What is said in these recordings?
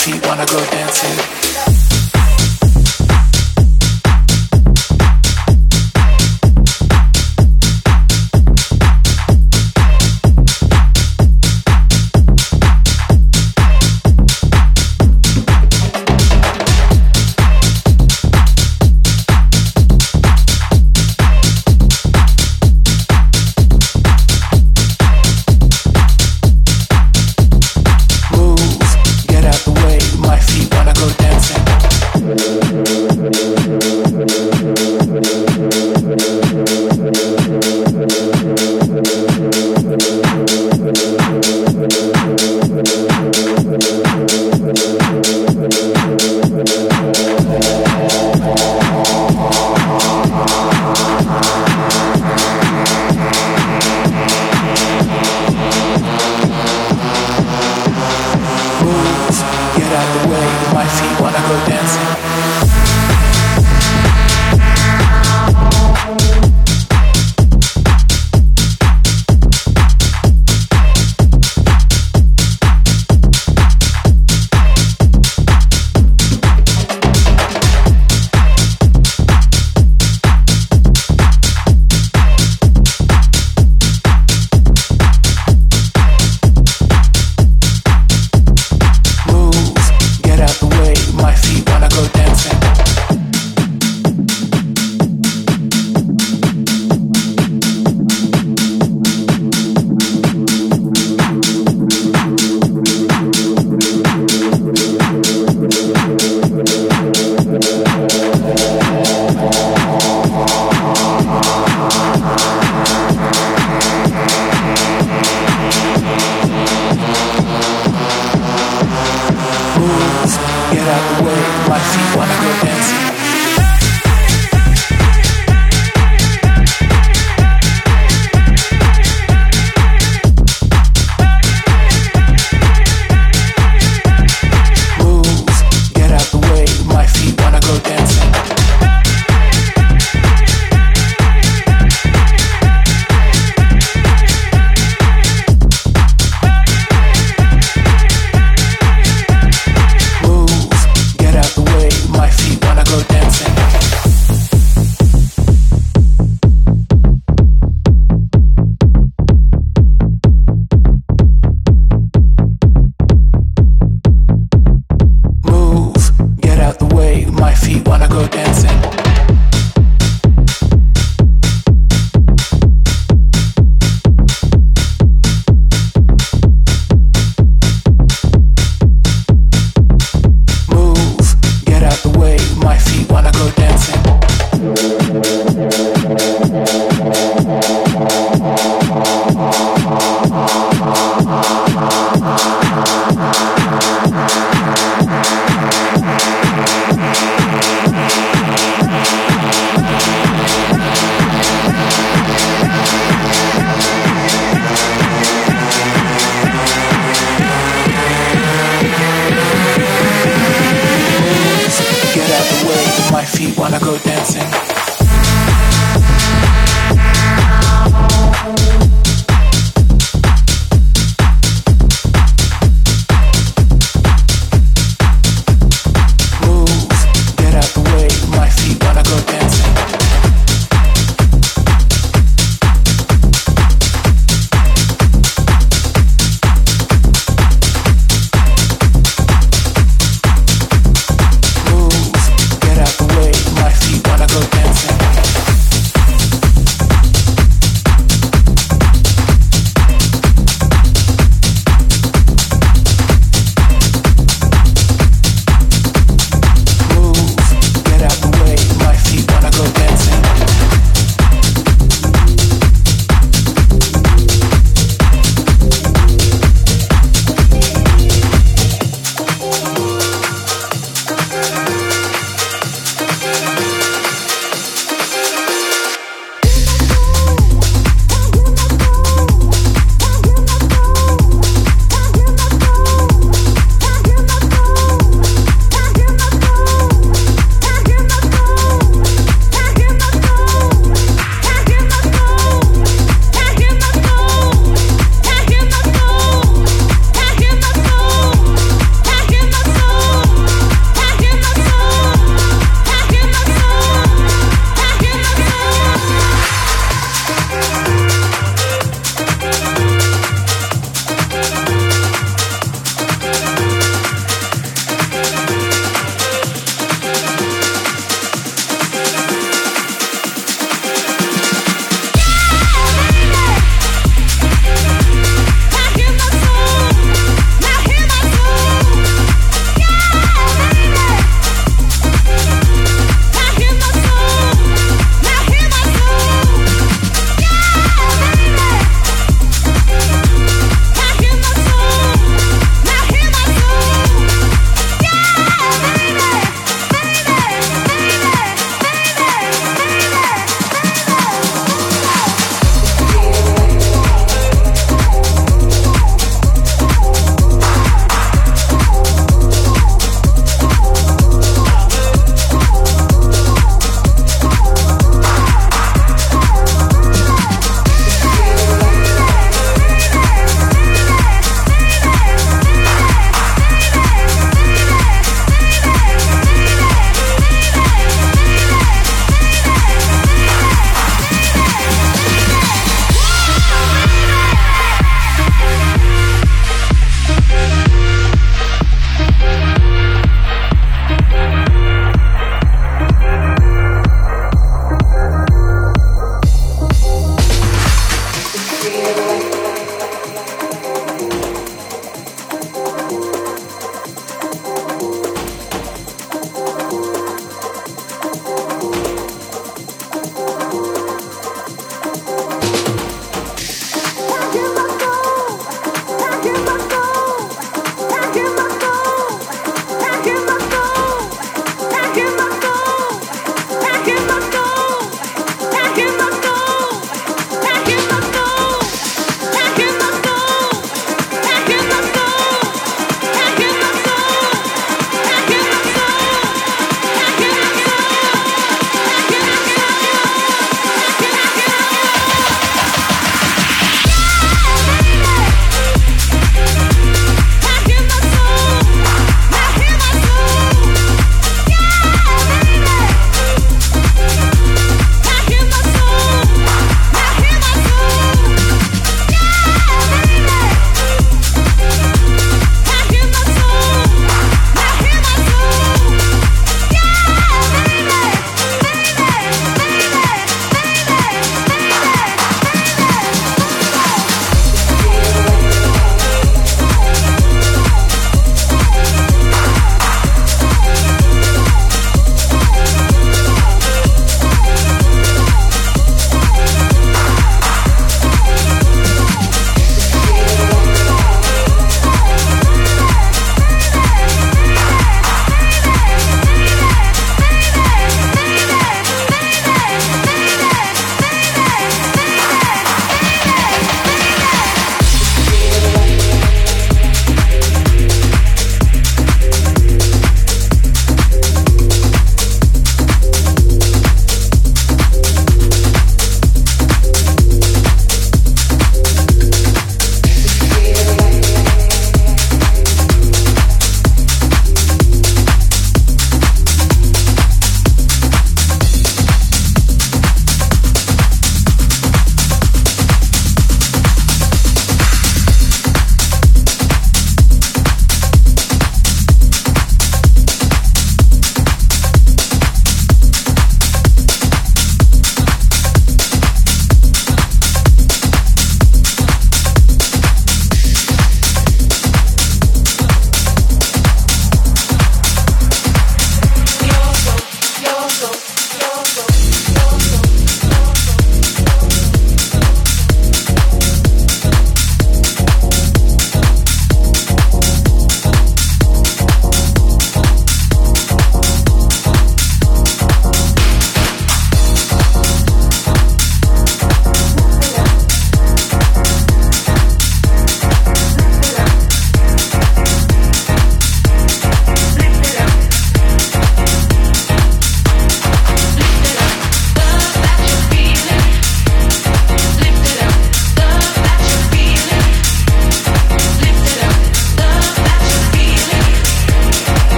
feet wanna go dancing.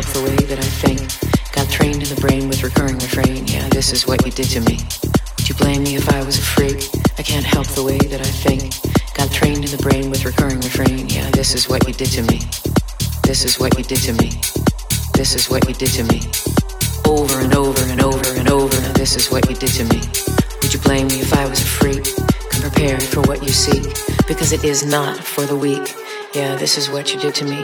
myself the way that I think. Got trained in the brain with recurring refrain. Yeah, this is what you did to me. Would you blame me if I was a freak? I can't help the way that I think. Got trained in the brain with recurring refrain. Yeah, this is what you did to me. This is what you did to me. This is what you did to me. Over and over and over and over. Now this is what you did to me. Would you blame me if I was a freak? Come prepared for what you seek, because it is not for the weak. Yeah, this is what you did to me.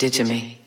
did to me.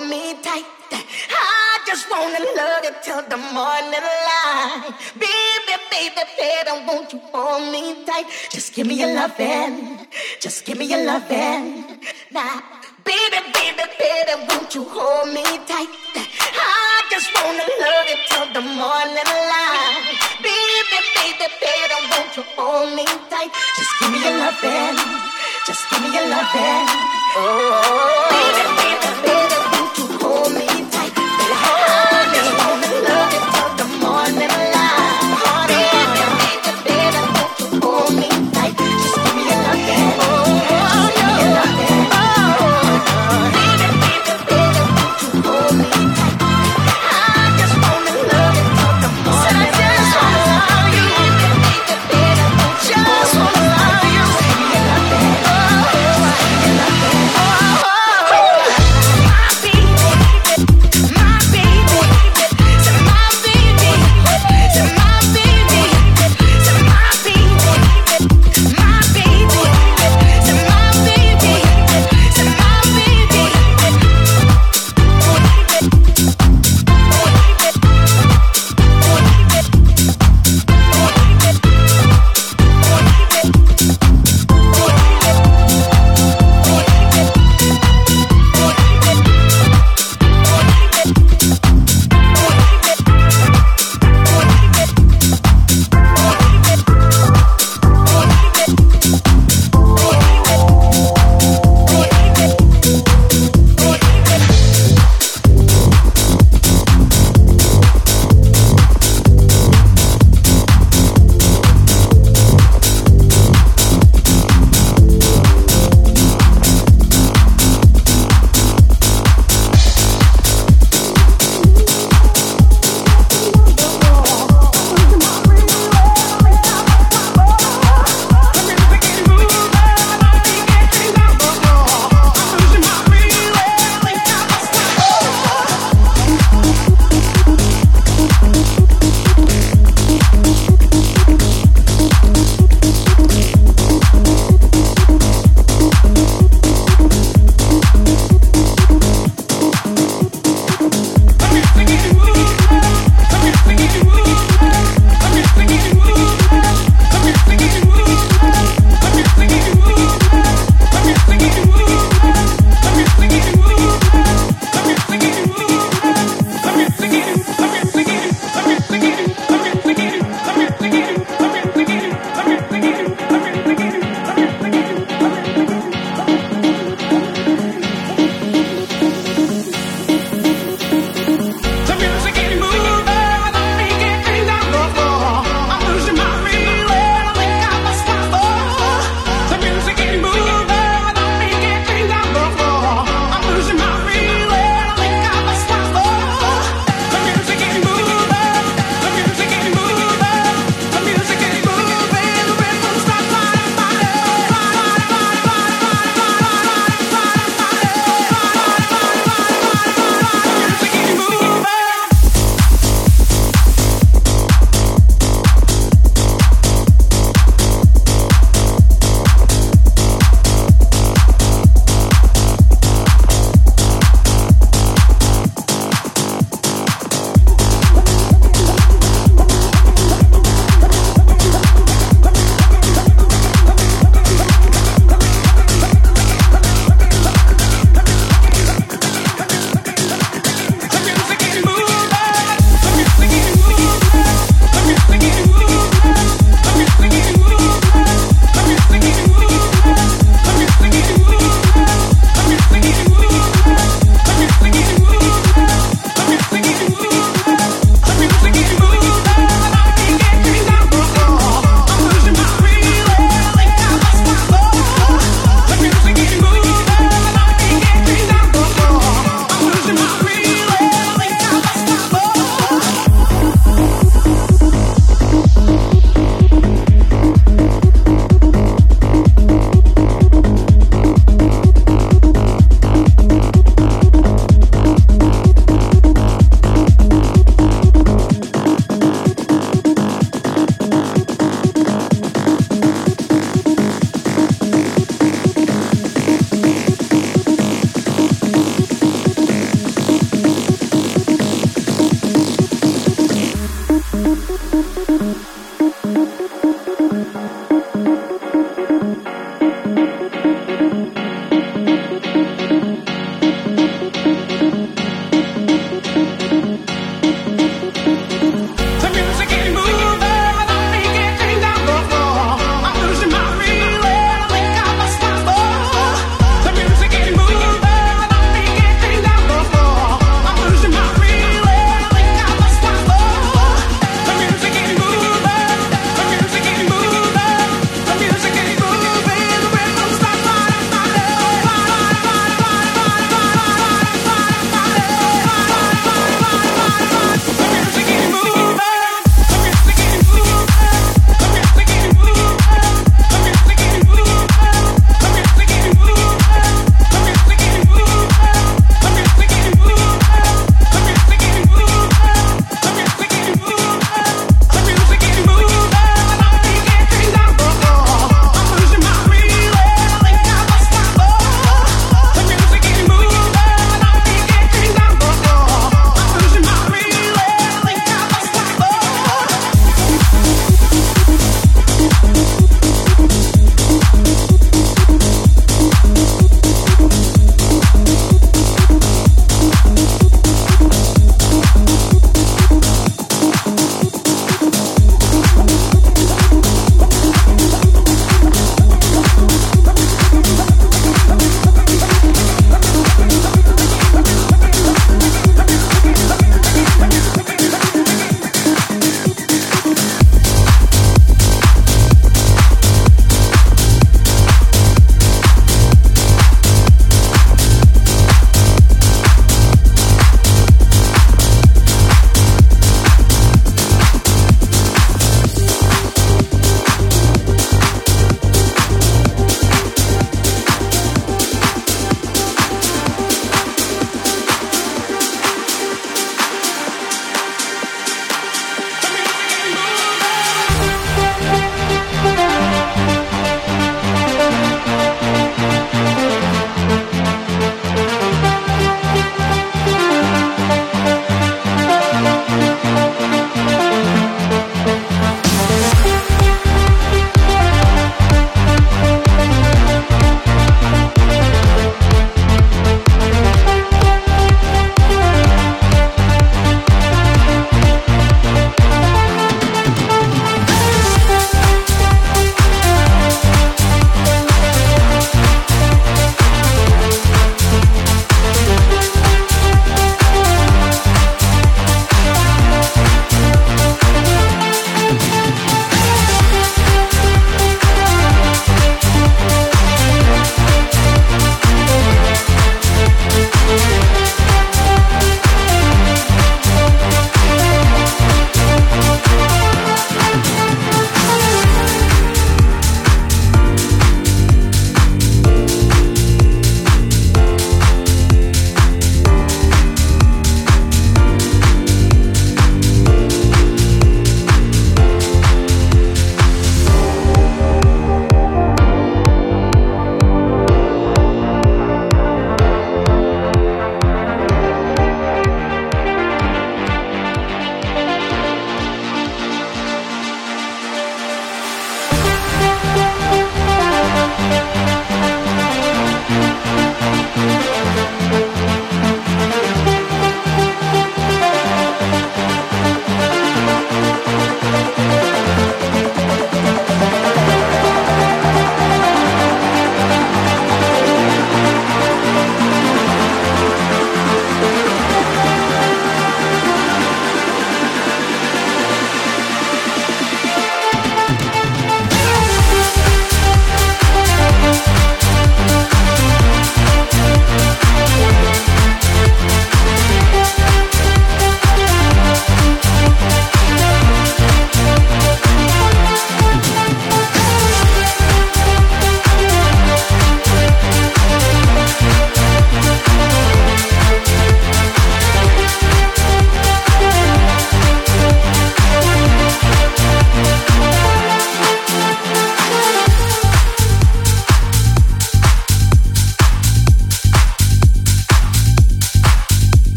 Hold me tight. I just wanna love you till the morning light. Baby, baby, baby, won't you hold me tight? Just give me your lovin', just give me your lovin'. Now, baby, baby, baby, won't you hold me tight? I just wanna love you till the morning light. Baby, baby, baby, won't you hold me tight? Just give me your lovin', just give me your lovin'. Oh, baby, baby.